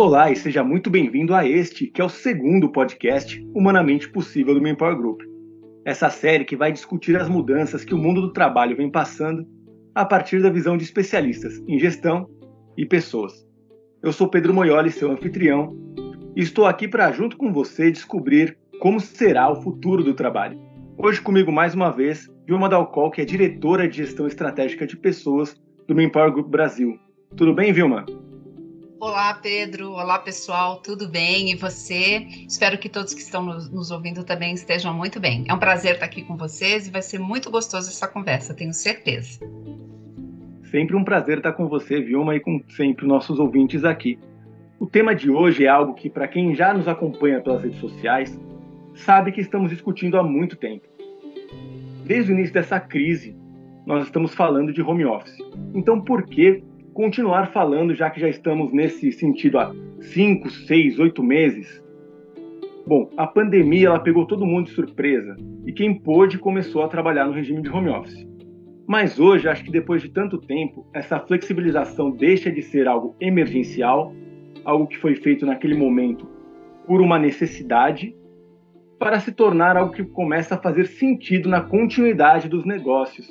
Olá e seja muito bem-vindo a este, que é o segundo podcast Humanamente Possível do Manpower Group. Essa série que vai discutir as mudanças que o mundo do trabalho vem passando a partir da visão de especialistas em gestão e pessoas. Eu sou Pedro Moioli, seu anfitrião, e estou aqui para, junto com você, descobrir como será o futuro do trabalho. Hoje comigo mais uma vez, Vilma Dalcol, que é diretora de gestão estratégica de pessoas do Manpower Group Brasil. Tudo bem, Vilma? Olá, Pedro. Olá, pessoal. Tudo bem? E você? Espero que todos que estão nos, ouvindo também estejam muito bem. É um prazer estar aqui com vocês e vai ser muito gostoso essa conversa, tenho certeza. Sempre um prazer estar com você, Vilma, e com sempre nossos ouvintes aqui. O tema de hoje é algo que, para quem já nos acompanha pelas redes sociais, sabe que estamos discutindo há muito tempo. Desde o início dessa crise, nós estamos falando de home office. Então, por que continuar falando, já que já estamos nesse sentido há 5, 6, 8 meses? Bom, a pandemia ela pegou todo mundo de surpresa e quem pôde começou a trabalhar no regime de home office. Mas hoje, acho que depois de tanto tempo, essa flexibilização deixa de ser algo emergencial, algo que foi feito naquele momento por uma necessidade, para se tornar algo que começa a fazer sentido na continuidade dos negócios.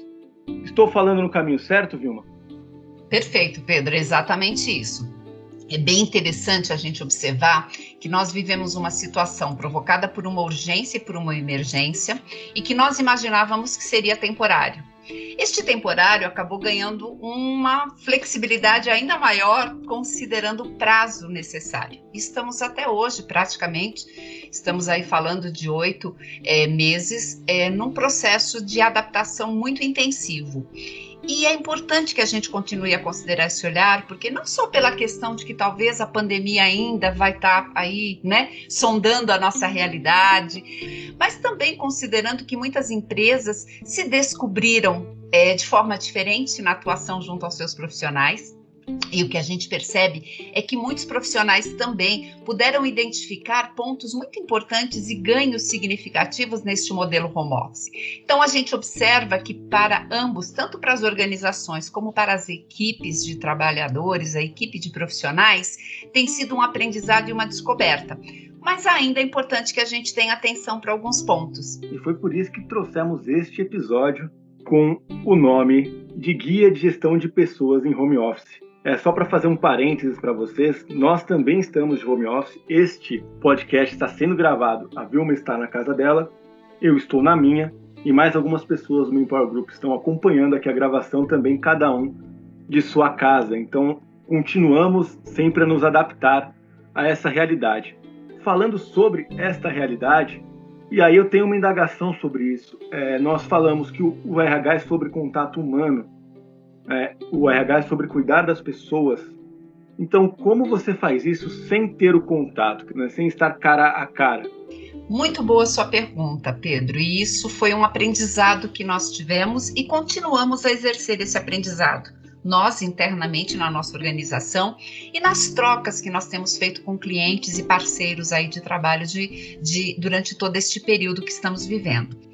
Estou falando no caminho certo, Vilma? Perfeito, Pedro, é exatamente isso. É bem interessante a gente observar que nós vivemos uma situação provocada por uma urgência e por uma emergência e que nós imaginávamos que seria temporário. Este temporário acabou ganhando uma flexibilidade ainda maior, considerando o prazo necessário. Estamos até hoje, praticamente, estamos aí falando de oito é, meses, é, num processo de adaptação muito intensivo. E é importante que a gente continue a considerar esse olhar, porque não só pela questão de que talvez a pandemia ainda vai estar tá aí, né, sondando a nossa realidade, mas também considerando que muitas empresas se descobriram é, de forma diferente na atuação junto aos seus profissionais e o que a gente percebe é que muitos profissionais também puderam identificar pontos muito importantes e ganhos significativos neste modelo home office. Então, a gente observa que para ambos, tanto para as organizações como para as equipes de trabalhadores, a equipe de profissionais, tem sido um aprendizado e uma descoberta. Mas ainda é importante que a gente tenha atenção para alguns pontos. E foi por isso que trouxemos este episódio com o nome de Guia de Gestão de Pessoas em Home Office é, só para fazer um parênteses para vocês, nós também estamos de home office. Este podcast está sendo gravado. A Vilma está na casa dela, eu estou na minha e mais algumas pessoas do Empower Group estão acompanhando aqui a gravação também, cada um de sua casa. Então, continuamos sempre a nos adaptar a essa realidade. Falando sobre esta realidade, e aí eu tenho uma indagação sobre isso. É, nós falamos que o, RH é sobre contato humano é, o RH é sobre cuidar das pessoas. Então, como você faz isso sem ter o contato, né, sem estar cara a cara? Muito boa sua pergunta, Pedro. E isso foi um aprendizado que nós tivemos e continuamos a exercer esse aprendizado. Nós internamente na nossa organização e nas trocas que nós temos feito com clientes e parceiros aí de trabalho de, de durante todo este período que estamos vivendo.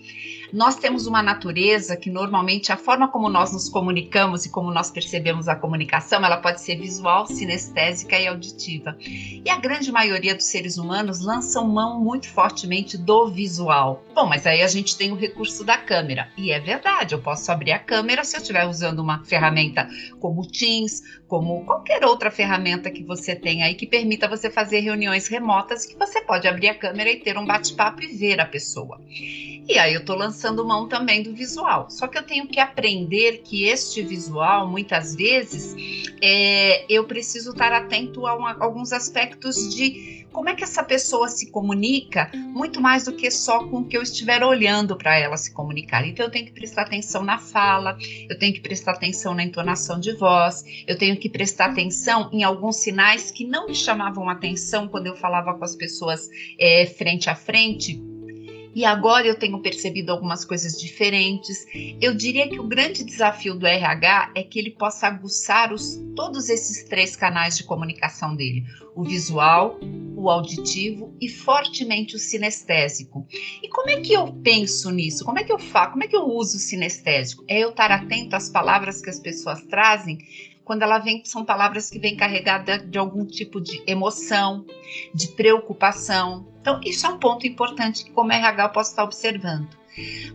Nós temos uma natureza que normalmente a forma como nós nos comunicamos e como nós percebemos a comunicação, ela pode ser visual, sinestésica e auditiva. E a grande maioria dos seres humanos lançam mão muito fortemente do visual. Bom, mas aí a gente tem o recurso da câmera. E é verdade, eu posso abrir a câmera se eu estiver usando uma ferramenta como o Teams, como qualquer outra ferramenta que você tenha aí que permita você fazer reuniões remotas que você pode abrir a câmera e ter um bate-papo e ver a pessoa. E aí eu estou lançando mão também do visual. Só que eu tenho que aprender que este visual, muitas vezes, é, eu preciso estar atento a, uma, a alguns aspectos de como é que essa pessoa se comunica, muito mais do que só com o que eu estiver olhando para ela se comunicar. Então eu tenho que prestar atenção na fala, eu tenho que prestar atenção na entonação de voz, eu tenho que prestar atenção em alguns sinais que não me chamavam atenção quando eu falava com as pessoas é, frente a frente e agora eu tenho percebido algumas coisas diferentes. Eu diria que o grande desafio do RH é que ele possa aguçar os, todos esses três canais de comunicação dele: o visual, o auditivo e fortemente o sinestésico. E como é que eu penso nisso? Como é que eu faço? Como é que eu uso o sinestésico? É eu estar atento às palavras que as pessoas trazem quando ela vem, são palavras que vêm carregadas de algum tipo de emoção, de preocupação. Então, isso é um ponto importante que, como RH, eu posso estar observando.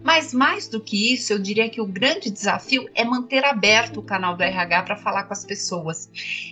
Mas mais do que isso, eu diria que o grande desafio é manter aberto o canal do RH para falar com as pessoas.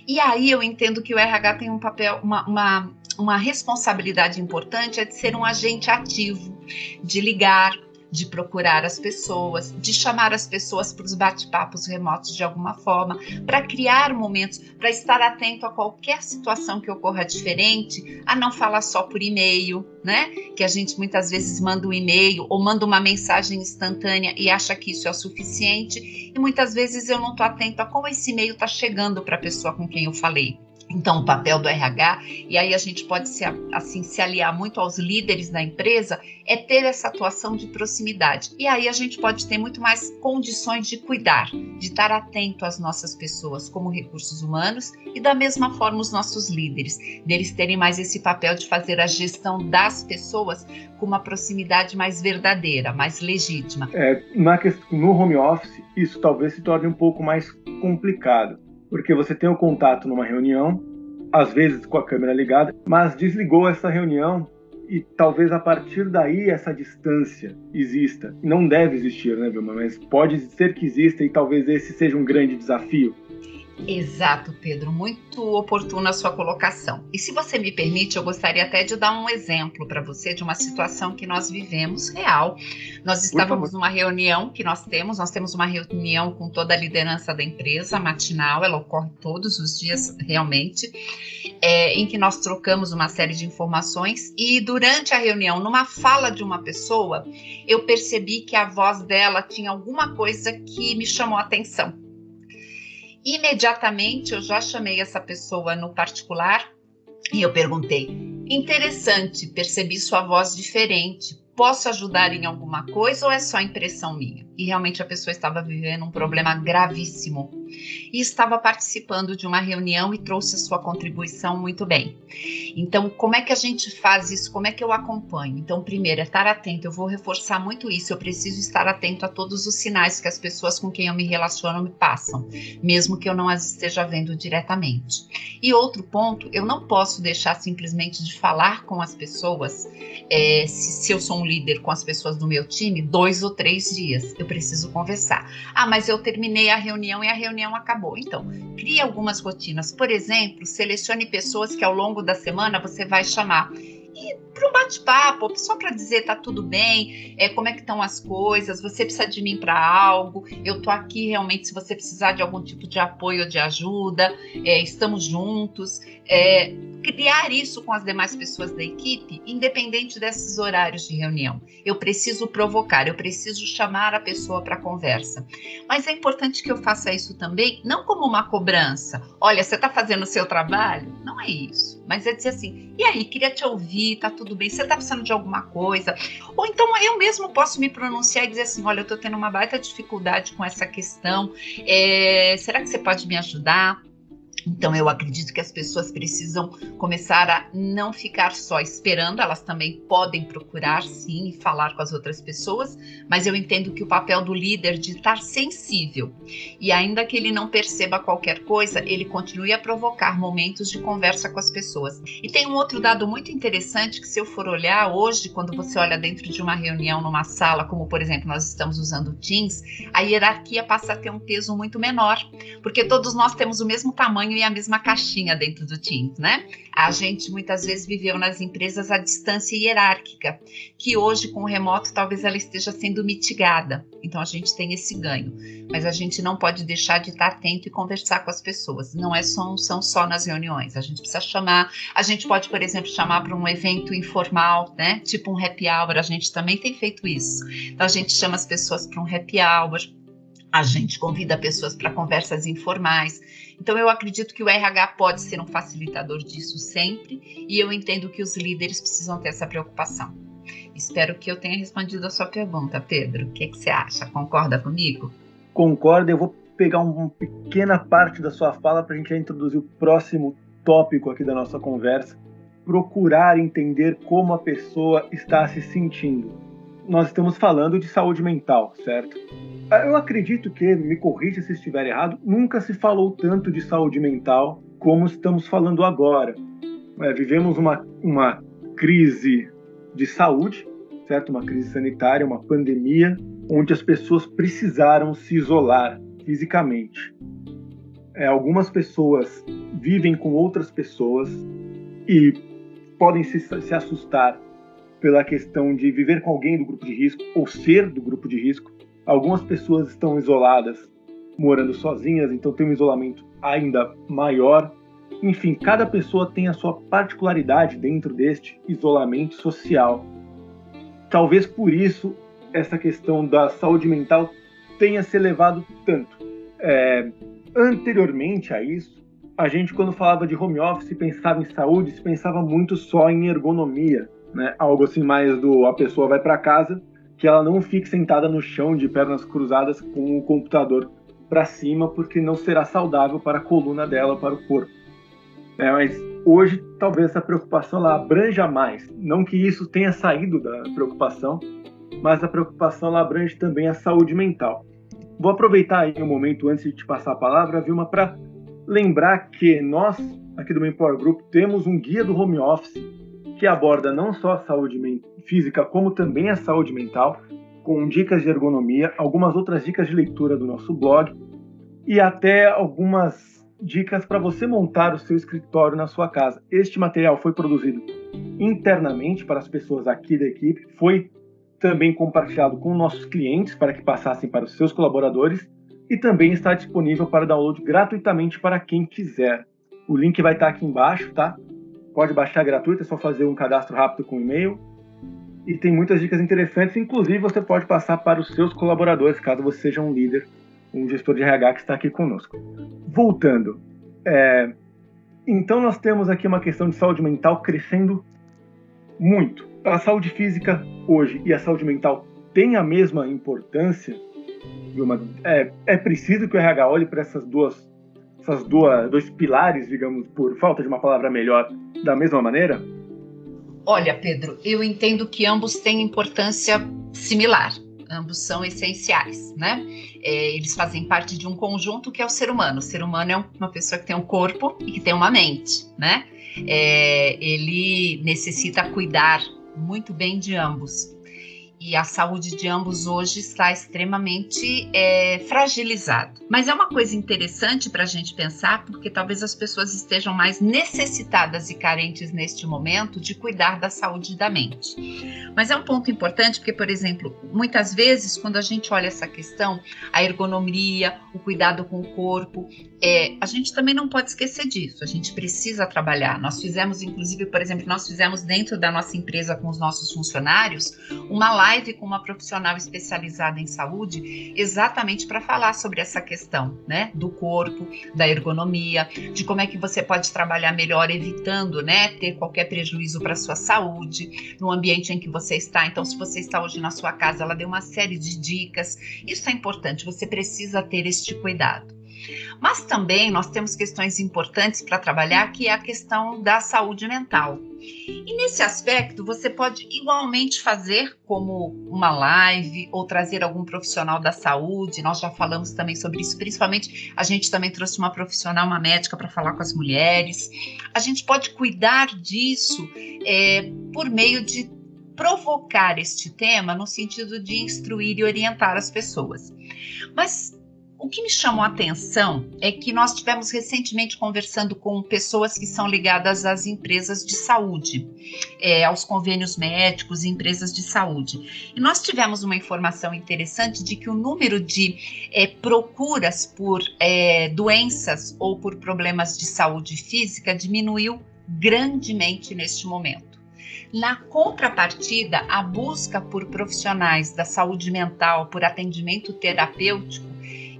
E aí eu entendo que o RH tem um papel, uma, uma, uma responsabilidade importante é de ser um agente ativo, de ligar, de procurar as pessoas, de chamar as pessoas para os bate-papos remotos de alguma forma, para criar momentos, para estar atento a qualquer situação que ocorra diferente, a não falar só por e-mail, né? Que a gente muitas vezes manda um e-mail ou manda uma mensagem instantânea e acha que isso é o suficiente, e muitas vezes eu não estou atento a como esse e-mail está chegando para a pessoa com quem eu falei. Então, o papel do RH, e aí a gente pode se, assim, se aliar muito aos líderes da empresa, é ter essa atuação de proximidade. E aí a gente pode ter muito mais condições de cuidar, de estar atento às nossas pessoas como recursos humanos e da mesma forma os nossos líderes, deles terem mais esse papel de fazer a gestão das pessoas com uma proximidade mais verdadeira, mais legítima. É, na no home office, isso talvez se torne um pouco mais complicado porque você tem o contato numa reunião, às vezes com a câmera ligada, mas desligou essa reunião e talvez a partir daí essa distância exista. Não deve existir, né, Vilma? Mas pode ser que exista e talvez esse seja um grande desafio. Exato, Pedro, muito oportuna a sua colocação. E se você me permite, eu gostaria até de dar um exemplo para você de uma situação que nós vivemos real. Nós estávamos numa reunião que nós temos, nós temos uma reunião com toda a liderança da empresa, matinal, ela ocorre todos os dias realmente, é, em que nós trocamos uma série de informações. E durante a reunião, numa fala de uma pessoa, eu percebi que a voz dela tinha alguma coisa que me chamou a atenção imediatamente eu já chamei essa pessoa no particular e eu perguntei: interessante, percebi sua voz diferente. Posso ajudar em alguma coisa ou é só impressão minha? E realmente a pessoa estava vivendo um problema gravíssimo e estava participando de uma reunião e trouxe a sua contribuição muito bem. Então, como é que a gente faz isso? Como é que eu acompanho? Então, primeiro é estar atento. Eu vou reforçar muito isso. Eu preciso estar atento a todos os sinais que as pessoas com quem eu me relaciono me passam, mesmo que eu não as esteja vendo diretamente. E outro ponto, eu não posso deixar simplesmente de falar com as pessoas, é, se, se eu sou um líder com as pessoas do meu time, dois ou três dias. Eu preciso conversar. Ah, mas eu terminei a reunião e a reunião acabou. Então, crie algumas rotinas. Por exemplo, selecione pessoas que ao longo da semana você vai chamar e para um bate-papo, só para dizer tá tudo bem, é, como é que estão as coisas, você precisa de mim para algo, eu tô aqui realmente se você precisar de algum tipo de apoio ou de ajuda, é, estamos juntos. É, criar isso com as demais pessoas da equipe, independente desses horários de reunião. Eu preciso provocar, eu preciso chamar a pessoa para conversa. Mas é importante que eu faça isso também, não como uma cobrança. Olha, você está fazendo o seu trabalho? Não é isso. Mas é dizer assim, e aí, queria te ouvir, tá tudo bem? Você está precisando de alguma coisa? Ou então eu mesmo posso me pronunciar e dizer assim, olha, eu estou tendo uma baita dificuldade com essa questão. É, será que você pode me ajudar? Então, eu acredito que as pessoas precisam começar a não ficar só esperando, elas também podem procurar, sim, e falar com as outras pessoas, mas eu entendo que o papel do líder de estar sensível e, ainda que ele não perceba qualquer coisa, ele continue a provocar momentos de conversa com as pessoas. E tem um outro dado muito interessante que, se eu for olhar hoje, quando você olha dentro de uma reunião numa sala, como por exemplo nós estamos usando o Teams, a hierarquia passa a ter um peso muito menor, porque todos nós temos o mesmo tamanho tamanho e a mesma caixinha dentro do Teams, né? A gente muitas vezes viveu nas empresas a distância hierárquica, que hoje com o remoto talvez ela esteja sendo mitigada. Então a gente tem esse ganho, mas a gente não pode deixar de estar atento e conversar com as pessoas. Não é só são só nas reuniões. A gente precisa chamar. A gente pode, por exemplo, chamar para um evento informal, né? Tipo um happy hour. A gente também tem feito isso. Então a gente chama as pessoas para um happy hour. A gente convida pessoas para conversas informais. Então, eu acredito que o RH pode ser um facilitador disso sempre, e eu entendo que os líderes precisam ter essa preocupação. Espero que eu tenha respondido a sua pergunta, Pedro. O que, que você acha? Concorda comigo? Concordo. Eu vou pegar uma pequena parte da sua fala para a gente introduzir o próximo tópico aqui da nossa conversa. Procurar entender como a pessoa está se sentindo. Nós estamos falando de saúde mental, certo? Ah, eu acredito que, me corrija se estiver errado, nunca se falou tanto de saúde mental como estamos falando agora. É, vivemos uma, uma crise de saúde, certo? Uma crise sanitária, uma pandemia, onde as pessoas precisaram se isolar fisicamente. É, algumas pessoas vivem com outras pessoas e podem se, se assustar pela questão de viver com alguém do grupo de risco ou ser do grupo de risco. Algumas pessoas estão isoladas, morando sozinhas, então tem um isolamento ainda maior. Enfim, cada pessoa tem a sua particularidade dentro deste isolamento social. Talvez por isso essa questão da saúde mental tenha se elevado tanto. É, anteriormente a isso, a gente, quando falava de home office, pensava em saúde, se pensava muito só em ergonomia, né? Algo assim mais do a pessoa vai para casa, que ela não fique sentada no chão de pernas cruzadas com o computador para cima, porque não será saudável para a coluna dela, para o corpo. É, mas hoje talvez essa preocupação ela abranja mais, não que isso tenha saído da preocupação, mas a preocupação ela abrange também a saúde mental. Vou aproveitar aí um momento antes de te passar a palavra, Vilma, para lembrar que nós, aqui do Empower Group, temos um guia do home office que aborda não só a saúde física, como também a saúde mental, com dicas de ergonomia, algumas outras dicas de leitura do nosso blog e até algumas dicas para você montar o seu escritório na sua casa. Este material foi produzido internamente para as pessoas aqui da equipe, foi também compartilhado com nossos clientes para que passassem para os seus colaboradores e também está disponível para download gratuitamente para quem quiser. O link vai estar aqui embaixo, tá? Pode baixar gratuito, é só fazer um cadastro rápido com e-mail. E tem muitas dicas interessantes, inclusive você pode passar para os seus colaboradores, caso você seja um líder, um gestor de RH que está aqui conosco. Voltando, é... então nós temos aqui uma questão de saúde mental crescendo muito a saúde física hoje e a saúde mental têm a mesma importância? É, é preciso que o RH olhe para essas duas, essas duas, dois pilares, digamos, por falta de uma palavra melhor, da mesma maneira? Olha, Pedro, eu entendo que ambos têm importância similar. Ambos são essenciais, né? É, eles fazem parte de um conjunto que é o ser humano. O ser humano é uma pessoa que tem um corpo e que tem uma mente, né? É, ele necessita cuidar muito bem de ambos. E a saúde de ambos hoje está extremamente é, fragilizada. Mas é uma coisa interessante para a gente pensar, porque talvez as pessoas estejam mais necessitadas e carentes neste momento de cuidar da saúde da mente. Mas é um ponto importante, porque, por exemplo, muitas vezes, quando a gente olha essa questão, a ergonomia, o cuidado com o corpo, é, a gente também não pode esquecer disso. A gente precisa trabalhar. Nós fizemos, inclusive, por exemplo, nós fizemos dentro da nossa empresa com os nossos funcionários uma live com uma profissional especializada em saúde, exatamente para falar sobre essa questão, né, do corpo, da ergonomia, de como é que você pode trabalhar melhor, evitando, né, ter qualquer prejuízo para sua saúde no ambiente em que você está. Então, se você está hoje na sua casa, ela deu uma série de dicas. Isso é importante. Você precisa ter este cuidado. Mas também nós temos questões importantes para trabalhar, que é a questão da saúde mental. E nesse aspecto, você pode igualmente fazer como uma live ou trazer algum profissional da saúde. Nós já falamos também sobre isso, principalmente a gente também trouxe uma profissional, uma médica, para falar com as mulheres. A gente pode cuidar disso é, por meio de provocar este tema no sentido de instruir e orientar as pessoas. Mas o que me chamou a atenção é que nós tivemos recentemente conversando com pessoas que são ligadas às empresas de saúde, é, aos convênios médicos e empresas de saúde. E nós tivemos uma informação interessante de que o número de é, procuras por é, doenças ou por problemas de saúde física diminuiu grandemente neste momento. Na contrapartida, a busca por profissionais da saúde mental, por atendimento terapêutico,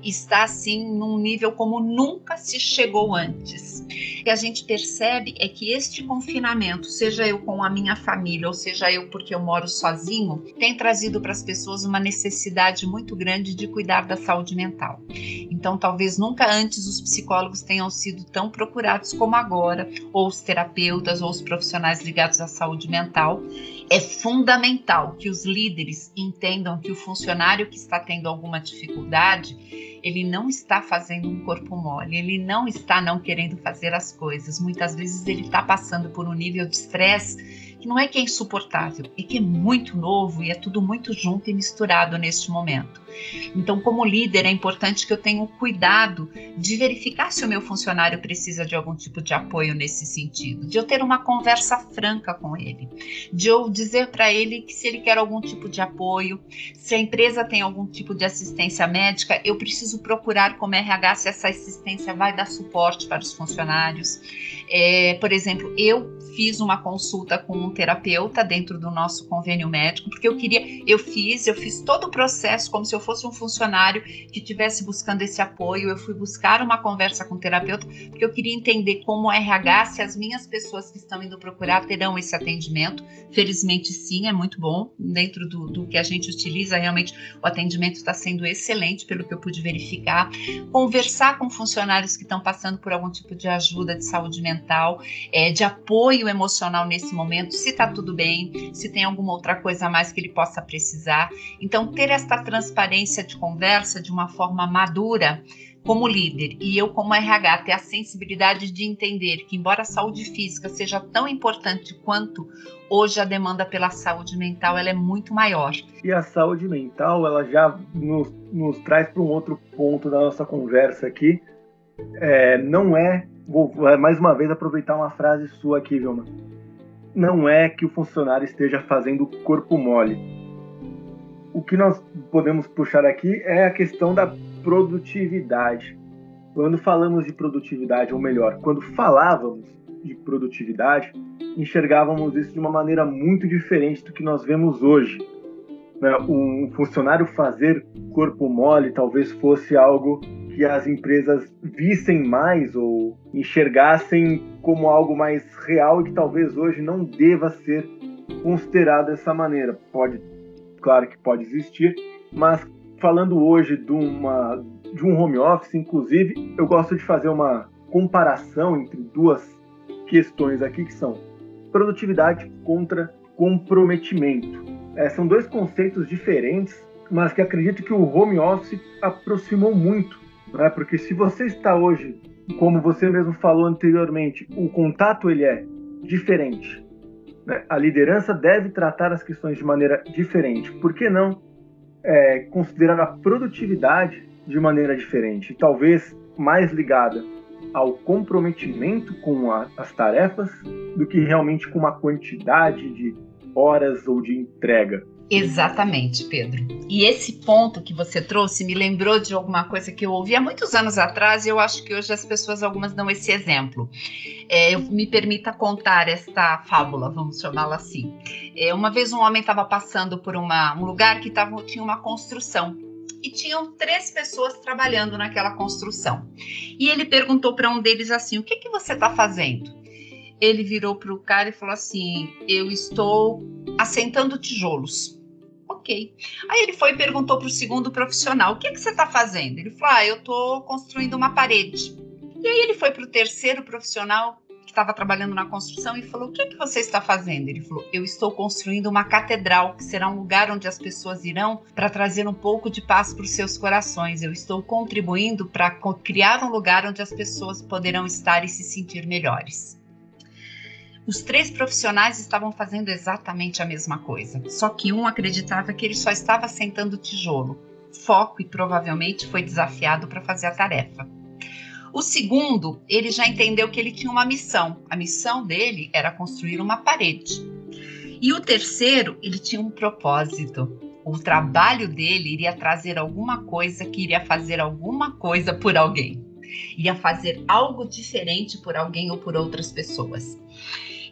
está assim num nível como nunca se chegou antes. O que a gente percebe é que este confinamento, seja eu com a minha família ou seja eu porque eu moro sozinho, tem trazido para as pessoas uma necessidade muito grande de cuidar da saúde mental. Então, talvez nunca antes os psicólogos tenham sido tão procurados como agora, ou os terapeutas ou os profissionais ligados à saúde mental. É fundamental que os líderes entendam que o funcionário que está tendo alguma dificuldade, ele não está fazendo um corpo mole, ele não está não querendo fazer as coisas. Muitas vezes ele está passando por um nível de estresse que não é que é insuportável, é que é muito novo e é tudo muito junto e misturado neste momento. Então, como líder, é importante que eu tenha um cuidado de verificar se o meu funcionário precisa de algum tipo de apoio nesse sentido, de eu ter uma conversa franca com ele, de eu dizer para ele que se ele quer algum tipo de apoio, se a empresa tem algum tipo de assistência médica, eu preciso procurar como RH se essa assistência vai dar suporte para os funcionários. É, por exemplo, eu fiz uma consulta com um terapeuta dentro do nosso convênio médico, porque eu queria, eu fiz, eu fiz todo o processo como se eu fosse um funcionário que estivesse buscando esse apoio. Eu fui buscar uma conversa com o terapeuta, porque eu queria entender como RH, se as minhas pessoas que estão indo procurar terão esse atendimento. Felizmente, sim, é muito bom. Dentro do, do que a gente utiliza, realmente o atendimento está sendo excelente, pelo que eu pude verificar. Conversar com funcionários que estão passando por algum tipo de ajuda de saúde mental, é, de apoio emocional nesse momento, se está tudo bem, se tem alguma outra coisa a mais que ele possa precisar. Então, ter esta transparência de conversa de uma forma madura como líder e eu como RH ter a sensibilidade de entender que embora a saúde física seja tão importante quanto hoje a demanda pela saúde mental ela é muito maior. E a saúde mental ela já nos, nos traz para um outro ponto da nossa conversa aqui. É, não é, vou mais uma vez aproveitar uma frase sua aqui, Vilma não é que o funcionário esteja fazendo corpo mole. O que nós podemos puxar aqui é a questão da produtividade. Quando falamos de produtividade, ou melhor, quando falávamos de produtividade, enxergávamos isso de uma maneira muito diferente do que nós vemos hoje. Né? Um funcionário fazer corpo mole talvez fosse algo que as empresas vissem mais ou enxergassem como algo mais real e que talvez hoje não deva ser considerado dessa maneira. Pode, claro que pode existir, mas falando hoje de, uma, de um home office, inclusive, eu gosto de fazer uma comparação entre duas questões aqui que são produtividade contra comprometimento. É, são dois conceitos diferentes, mas que acredito que o home office aproximou muito né? Porque se você está hoje, como você mesmo falou anteriormente, o contato ele é diferente. Né? A liderança deve tratar as questões de maneira diferente. Por que não é, considerar a produtividade de maneira diferente? Talvez mais ligada ao comprometimento com a, as tarefas do que realmente com uma quantidade de horas ou de entrega. Exatamente, Pedro. E esse ponto que você trouxe me lembrou de alguma coisa que eu ouvi há muitos anos atrás e eu acho que hoje as pessoas, algumas, dão esse exemplo. É, eu, me permita contar esta fábula, vamos chamá-la assim. É, uma vez um homem estava passando por uma, um lugar que tava, tinha uma construção e tinham três pessoas trabalhando naquela construção. E ele perguntou para um deles assim: O que, que você está fazendo? Ele virou para o cara e falou assim: Eu estou assentando tijolos ok. Aí ele foi e perguntou para o segundo profissional: o que, é que você está fazendo? Ele falou: ah, eu estou construindo uma parede. E aí ele foi para o terceiro profissional que estava trabalhando na construção e falou: O que, é que você está fazendo? Ele falou: Eu estou construindo uma catedral, que será um lugar onde as pessoas irão para trazer um pouco de paz para os seus corações. Eu estou contribuindo para criar um lugar onde as pessoas poderão estar e se sentir melhores. Os três profissionais estavam fazendo exatamente a mesma coisa, só que um acreditava que ele só estava sentando tijolo. Foco e provavelmente foi desafiado para fazer a tarefa. O segundo, ele já entendeu que ele tinha uma missão. A missão dele era construir uma parede. E o terceiro, ele tinha um propósito. O trabalho dele iria trazer alguma coisa que iria fazer alguma coisa por alguém. Iria fazer algo diferente por alguém ou por outras pessoas.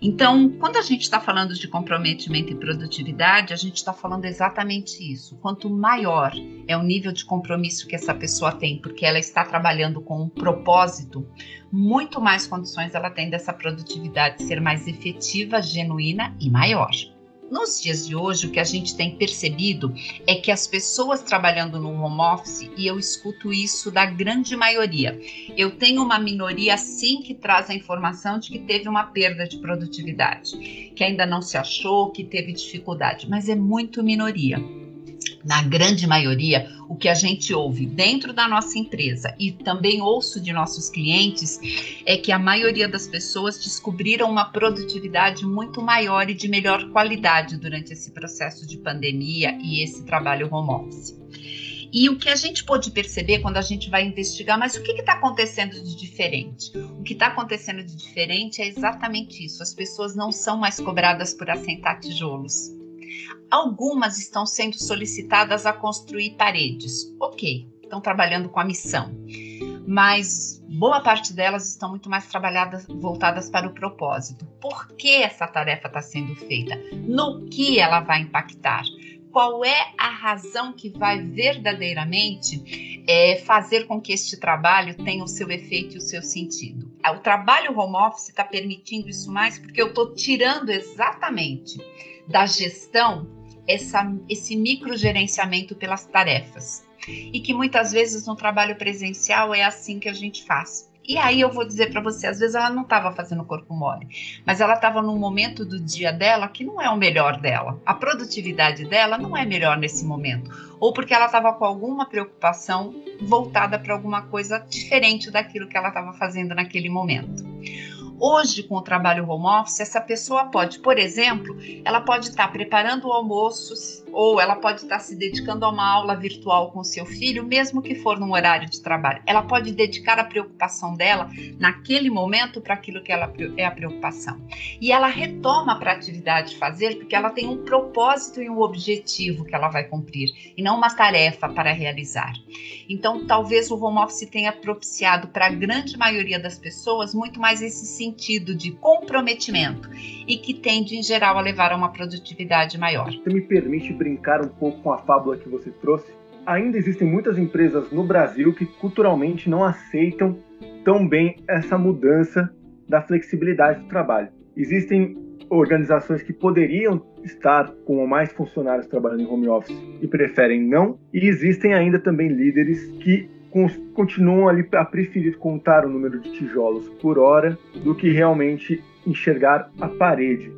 Então, quando a gente está falando de comprometimento e produtividade, a gente está falando exatamente isso. Quanto maior é o nível de compromisso que essa pessoa tem, porque ela está trabalhando com um propósito, muito mais condições ela tem dessa produtividade ser mais efetiva, genuína e maior. Nos dias de hoje, o que a gente tem percebido é que as pessoas trabalhando no home office, e eu escuto isso da grande maioria, eu tenho uma minoria sim que traz a informação de que teve uma perda de produtividade, que ainda não se achou, que teve dificuldade, mas é muito minoria na grande maioria, o que a gente ouve dentro da nossa empresa e também ouço de nossos clientes é que a maioria das pessoas descobriram uma produtividade muito maior e de melhor qualidade durante esse processo de pandemia e esse trabalho home office. E o que a gente pode perceber quando a gente vai investigar, mas o que está acontecendo de diferente? O que está acontecendo de diferente é exatamente isso: as pessoas não são mais cobradas por assentar tijolos. Algumas estão sendo solicitadas a construir paredes. Ok, estão trabalhando com a missão. Mas boa parte delas estão muito mais trabalhadas, voltadas para o propósito. Por que essa tarefa está sendo feita? No que ela vai impactar? Qual é a razão que vai verdadeiramente é, fazer com que este trabalho tenha o seu efeito e o seu sentido? O trabalho home office está permitindo isso mais porque eu estou tirando exatamente da gestão essa, esse microgerenciamento pelas tarefas. E que muitas vezes no trabalho presencial é assim que a gente faz. E aí eu vou dizer para você, às vezes ela não estava fazendo corpo mole, mas ela estava num momento do dia dela que não é o melhor dela. A produtividade dela não é melhor nesse momento, ou porque ela estava com alguma preocupação voltada para alguma coisa diferente daquilo que ela estava fazendo naquele momento. Hoje, com o trabalho home office, essa pessoa pode, por exemplo, ela pode estar preparando o almoço ou ela pode estar se dedicando a uma aula virtual com seu filho, mesmo que for num horário de trabalho. Ela pode dedicar a preocupação dela naquele momento para aquilo que ela é a preocupação. E ela retoma para a atividade fazer porque ela tem um propósito e um objetivo que ela vai cumprir e não uma tarefa para realizar. Então, talvez o home office tenha propiciado para a grande maioria das pessoas muito mais esse sentido de comprometimento e que tende, em geral, a levar a uma produtividade maior. Você me permite brincar um pouco com a fábula que você trouxe? Ainda existem muitas empresas no Brasil que culturalmente não aceitam tão bem essa mudança da flexibilidade do trabalho. Existem organizações que poderiam estar com mais funcionários trabalhando em home office e preferem não, e existem ainda também líderes que continuam ali a preferir contar o número de tijolos por hora do que realmente enxergar a parede.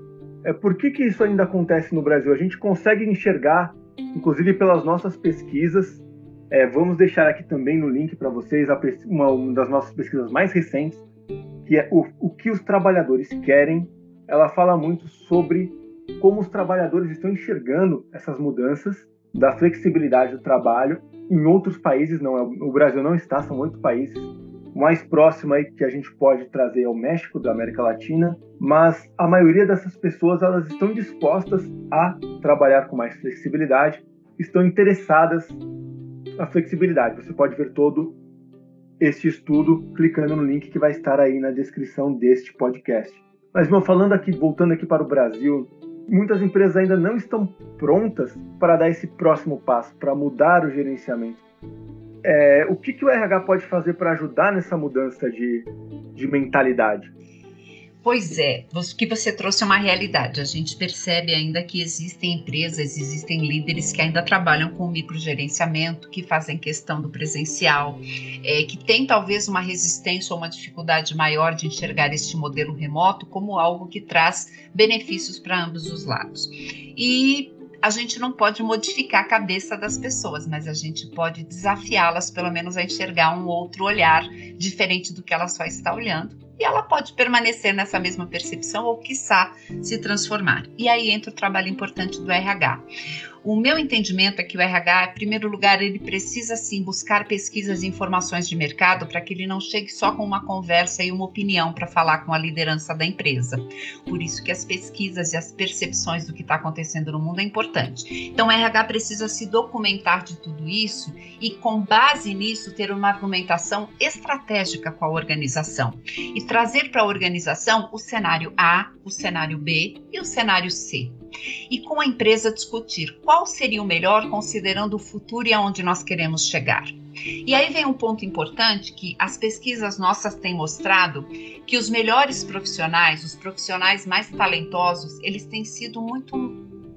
É, por que, que isso ainda acontece no Brasil? A gente consegue enxergar, inclusive pelas nossas pesquisas, é, vamos deixar aqui também no link para vocês uma, uma, das nossas pesquisas mais recentes, que é o, o que os trabalhadores querem. Ela fala muito sobre como os trabalhadores estão enxergando essas mudanças da flexibilidade do trabalho em outros países não. O Brasil não está, são oito países. O mais próximo aí que a gente pode trazer é o México, da América Latina, mas a maioria dessas pessoas elas estão dispostas a trabalhar com mais flexibilidade, estão interessadas na flexibilidade. Você pode ver todo este estudo clicando no link que vai estar aí na descrição deste podcast. Mas, meu, falando aqui, voltando aqui para o Brasil, muitas empresas ainda não estão prontas para dar esse próximo passo, para mudar o gerenciamento. É, o que, que o RH pode fazer para ajudar nessa mudança de, de mentalidade? Pois é, o que você trouxe é uma realidade. A gente percebe ainda que existem empresas, existem líderes que ainda trabalham com microgerenciamento, que fazem questão do presencial, é, que tem talvez uma resistência ou uma dificuldade maior de enxergar este modelo remoto como algo que traz benefícios para ambos os lados. E a gente não pode modificar a cabeça das pessoas, mas a gente pode desafiá-las, pelo menos, a enxergar um outro olhar diferente do que ela só está olhando e ela pode permanecer nessa mesma percepção ou, quiçá, se transformar. E aí entra o trabalho importante do RH. O meu entendimento é que o RH, em primeiro lugar, ele precisa sim buscar pesquisas e informações de mercado para que ele não chegue só com uma conversa e uma opinião para falar com a liderança da empresa. Por isso que as pesquisas e as percepções do que está acontecendo no mundo é importante. Então, o RH precisa se documentar de tudo isso e, com base nisso, ter uma argumentação estratégica com a organização e trazer para a organização o cenário A, o cenário B e o cenário C e com a empresa discutir qual seria o melhor considerando o futuro e aonde nós queremos chegar. E aí vem um ponto importante que as pesquisas nossas têm mostrado que os melhores profissionais, os profissionais mais talentosos, eles têm sido muito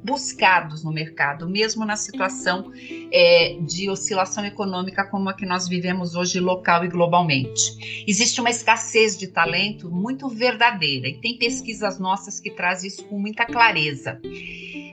buscados no mercado, mesmo na situação é, de oscilação econômica como a que nós vivemos hoje, local e globalmente. Existe uma escassez de talento muito verdadeira e tem pesquisas nossas que trazem isso com muita clareza.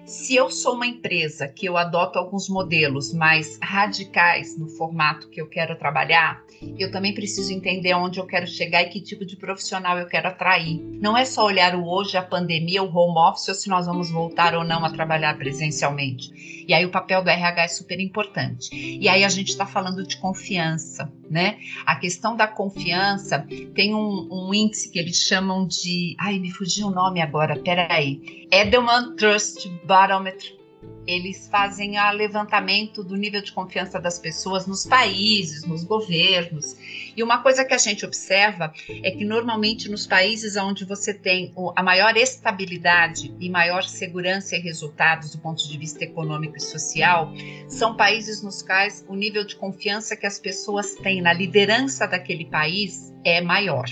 Se eu sou uma empresa que eu adoto alguns modelos mais radicais no formato que eu quero trabalhar, eu também preciso entender onde eu quero chegar e que tipo de profissional eu quero atrair. Não é só olhar o hoje, a pandemia, o home office, ou se nós vamos voltar ou não a trabalhar presencialmente. E aí o papel do RH é super importante. E aí a gente está falando de confiança, né? A questão da confiança tem um, um, índice que eles chamam de. Ai, me fugiu o nome agora, peraí. Edelman Trust Barometer eles fazem o levantamento do nível de confiança das pessoas nos países, nos governos. E uma coisa que a gente observa é que normalmente nos países onde você tem a maior estabilidade e maior segurança e resultados do ponto de vista econômico e social, são países nos quais o nível de confiança que as pessoas têm na liderança daquele país é maior.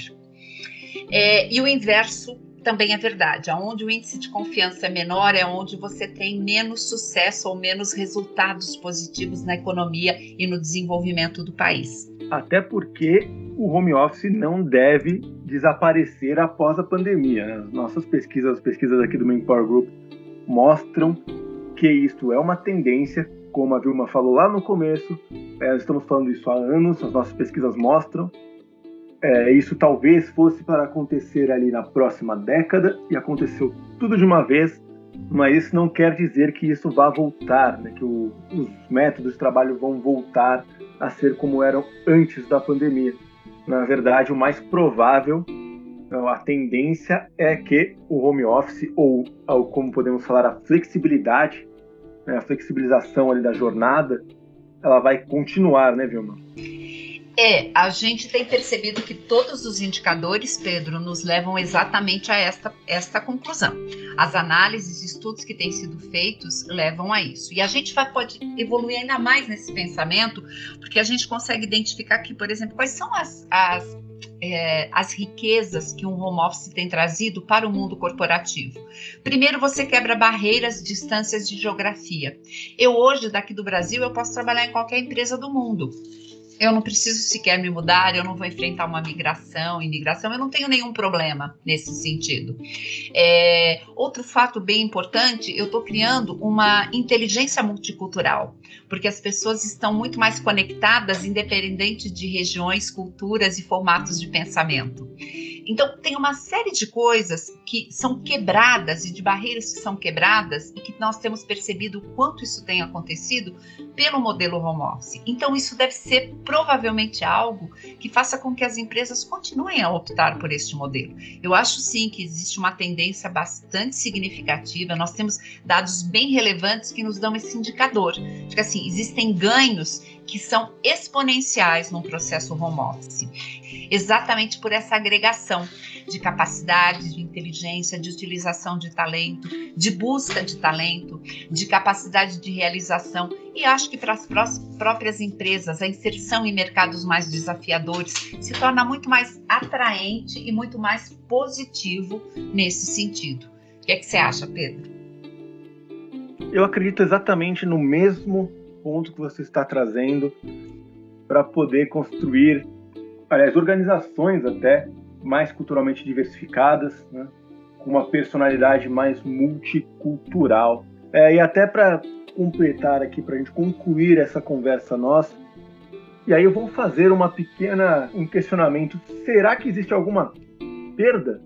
É, e o inverso também é verdade. Onde o índice de confiança é menor é onde você tem menos sucesso ou menos resultados positivos na economia e no desenvolvimento do país. Até porque o home office não deve desaparecer após a pandemia. Né? As nossas pesquisas, as pesquisas aqui do Manpower Group, mostram que isto é uma tendência, como a Vilma falou lá no começo, é, estamos falando isso há anos, as nossas pesquisas mostram é, isso talvez fosse para acontecer ali na próxima década e aconteceu tudo de uma vez, mas isso não quer dizer que isso vá voltar, né? que o, os métodos de trabalho vão voltar a ser como eram antes da pandemia. Na verdade, o mais provável, a tendência é que o home office, ou, ou como podemos falar, a flexibilidade, né? a flexibilização ali da jornada, ela vai continuar, né, Vilma? É, a gente tem percebido que todos os indicadores, Pedro, nos levam exatamente a esta, esta conclusão. As análises estudos que têm sido feitos levam a isso. E a gente vai, pode evoluir ainda mais nesse pensamento, porque a gente consegue identificar aqui, por exemplo, quais são as, as, é, as riquezas que um home office tem trazido para o mundo corporativo. Primeiro, você quebra barreiras, distâncias de geografia. Eu hoje, daqui do Brasil, eu posso trabalhar em qualquer empresa do mundo eu não preciso sequer me mudar, eu não vou enfrentar uma migração, imigração, eu não tenho nenhum problema nesse sentido. É, outro fato bem importante, eu estou criando uma inteligência multicultural, porque as pessoas estão muito mais conectadas, independente de regiões, culturas e formatos de pensamento. Então, tem uma série de coisas que são quebradas e de barreiras que são quebradas e que nós temos percebido o quanto isso tem acontecido pelo modelo home office. Então, isso deve ser provavelmente algo que faça com que as empresas continuem a optar por este modelo. Eu acho sim que existe uma tendência bastante significativa, nós temos dados bem relevantes que nos dão esse indicador que assim, existem ganhos que são exponenciais num processo home office, exatamente por essa agregação de capacidade, de inteligência, de utilização de talento, de busca de talento, de capacidade de realização e acho que para as próprias empresas a inserção em mercados mais desafiadores se torna muito mais atraente e muito mais positivo nesse sentido. O que, é que você acha, Pedro? Eu acredito exatamente no mesmo ponto que você está trazendo para poder construir, aliás, organizações até mais culturalmente diversificadas, né? com uma personalidade mais multicultural. É, e até para completar aqui, para a gente concluir essa conversa nossa, e aí eu vou fazer uma pequena um questionamento. Será que existe alguma perda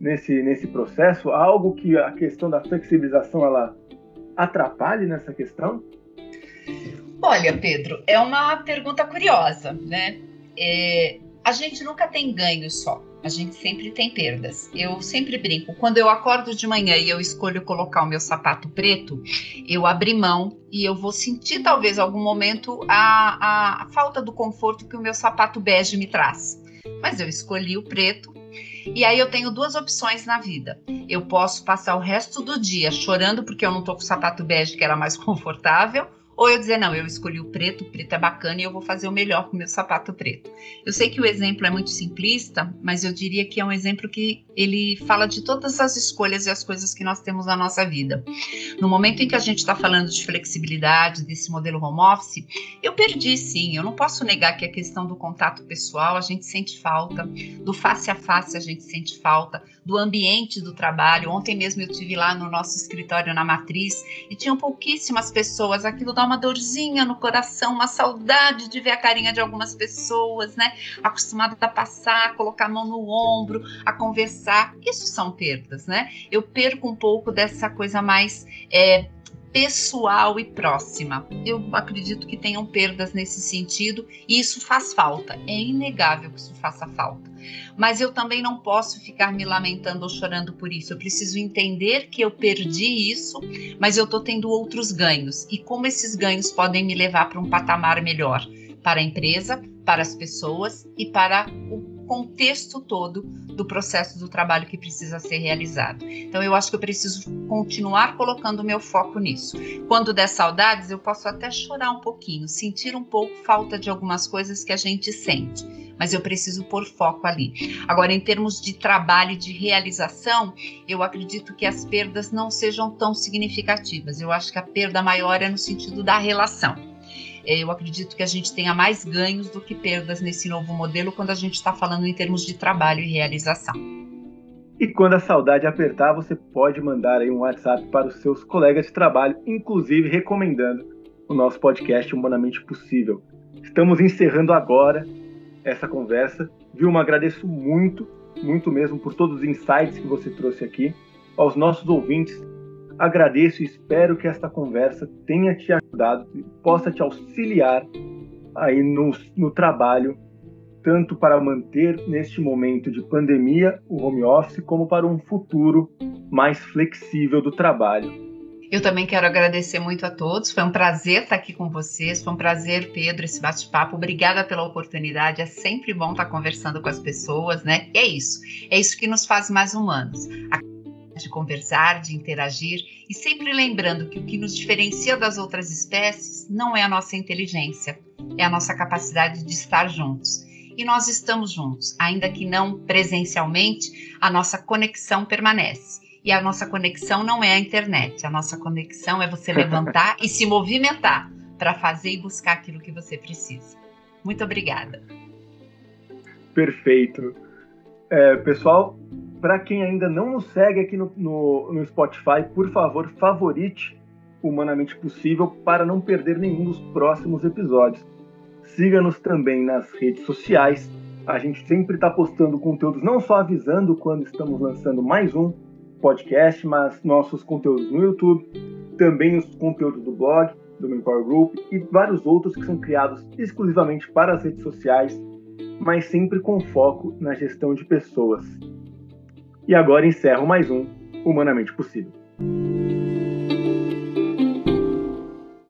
nesse, nesse processo? Algo que a questão da flexibilização ela atrapalhe nessa questão? Olha, Pedro, é uma pergunta curiosa, né? É, a gente nunca tem ganho só, a gente sempre tem perdas. Eu sempre brinco, quando eu acordo de manhã e eu escolho colocar o meu sapato preto, eu abri mão e eu vou sentir talvez algum momento a, a, a falta do conforto que o meu sapato bege me traz. Mas eu escolhi o preto e aí eu tenho duas opções na vida. Eu posso passar o resto do dia chorando porque eu não tô com o sapato bege que era mais confortável, ou eu dizer, não, eu escolhi o preto, o preto é bacana e eu vou fazer o melhor com o meu sapato preto. Eu sei que o exemplo é muito simplista, mas eu diria que é um exemplo que ele fala de todas as escolhas e as coisas que nós temos na nossa vida. No momento em que a gente está falando de flexibilidade, desse modelo home office, eu perdi sim, eu não posso negar que a questão do contato pessoal a gente sente falta, do face a face a gente sente falta, do ambiente do trabalho. Ontem mesmo eu tive lá no nosso escritório na Matriz e tinham pouquíssimas pessoas. Aquilo dá uma dorzinha no coração, uma saudade de ver a carinha de algumas pessoas, né? Acostumada a passar, colocar a mão no ombro, a conversar. Isso são perdas, né? Eu perco um pouco dessa coisa mais é, pessoal e próxima. Eu acredito que tenham perdas nesse sentido e isso faz falta. É inegável que isso faça falta. Mas eu também não posso ficar me lamentando ou chorando por isso. Eu preciso entender que eu perdi isso, mas eu estou tendo outros ganhos e como esses ganhos podem me levar para um patamar melhor para a empresa, para as pessoas e para o contexto todo do processo do trabalho que precisa ser realizado. Então, eu acho que eu preciso continuar colocando o meu foco nisso. Quando der saudades, eu posso até chorar um pouquinho, sentir um pouco falta de algumas coisas que a gente sente, mas eu preciso pôr foco ali. Agora, em termos de trabalho e de realização, eu acredito que as perdas não sejam tão significativas. Eu acho que a perda maior é no sentido da relação eu acredito que a gente tenha mais ganhos do que perdas nesse novo modelo quando a gente está falando em termos de trabalho e realização. E quando a saudade apertar, você pode mandar aí um WhatsApp para os seus colegas de trabalho, inclusive recomendando o nosso podcast Humanamente Possível. Estamos encerrando agora essa conversa. Vilma, agradeço muito, muito mesmo por todos os insights que você trouxe aqui. Aos nossos ouvintes, agradeço e espero que esta conversa tenha te ajudado e possa te auxiliar aí no, no trabalho, tanto para manter neste momento de pandemia o home office, como para um futuro mais flexível do trabalho. Eu também quero agradecer muito a todos. Foi um prazer estar aqui com vocês. Foi um prazer, Pedro, esse bate-papo. Obrigada pela oportunidade. É sempre bom estar conversando com as pessoas, né? E é isso. É isso que nos faz mais humanos de conversar, de interagir e sempre lembrando que o que nos diferencia das outras espécies não é a nossa inteligência, é a nossa capacidade de estar juntos. E nós estamos juntos, ainda que não presencialmente, a nossa conexão permanece. E a nossa conexão não é a internet, a nossa conexão é você levantar e se movimentar para fazer e buscar aquilo que você precisa. Muito obrigada. Perfeito. É, pessoal, para quem ainda não nos segue aqui no, no, no, Spotify, por favor, favorite Humanamente Possível para não perder nenhum dos próximos episódios. Siga-nos também nas redes sociais. A gente sempre está postando conteúdos, não só avisando quando estamos lançando mais um podcast, mas nossos conteúdos no YouTube, também os conteúdos do blog, do Manpower Group e vários outros que são criados exclusivamente para as redes sociais, mas sempre com foco na gestão de pessoas. E agora encerro mais um Humanamente Possível.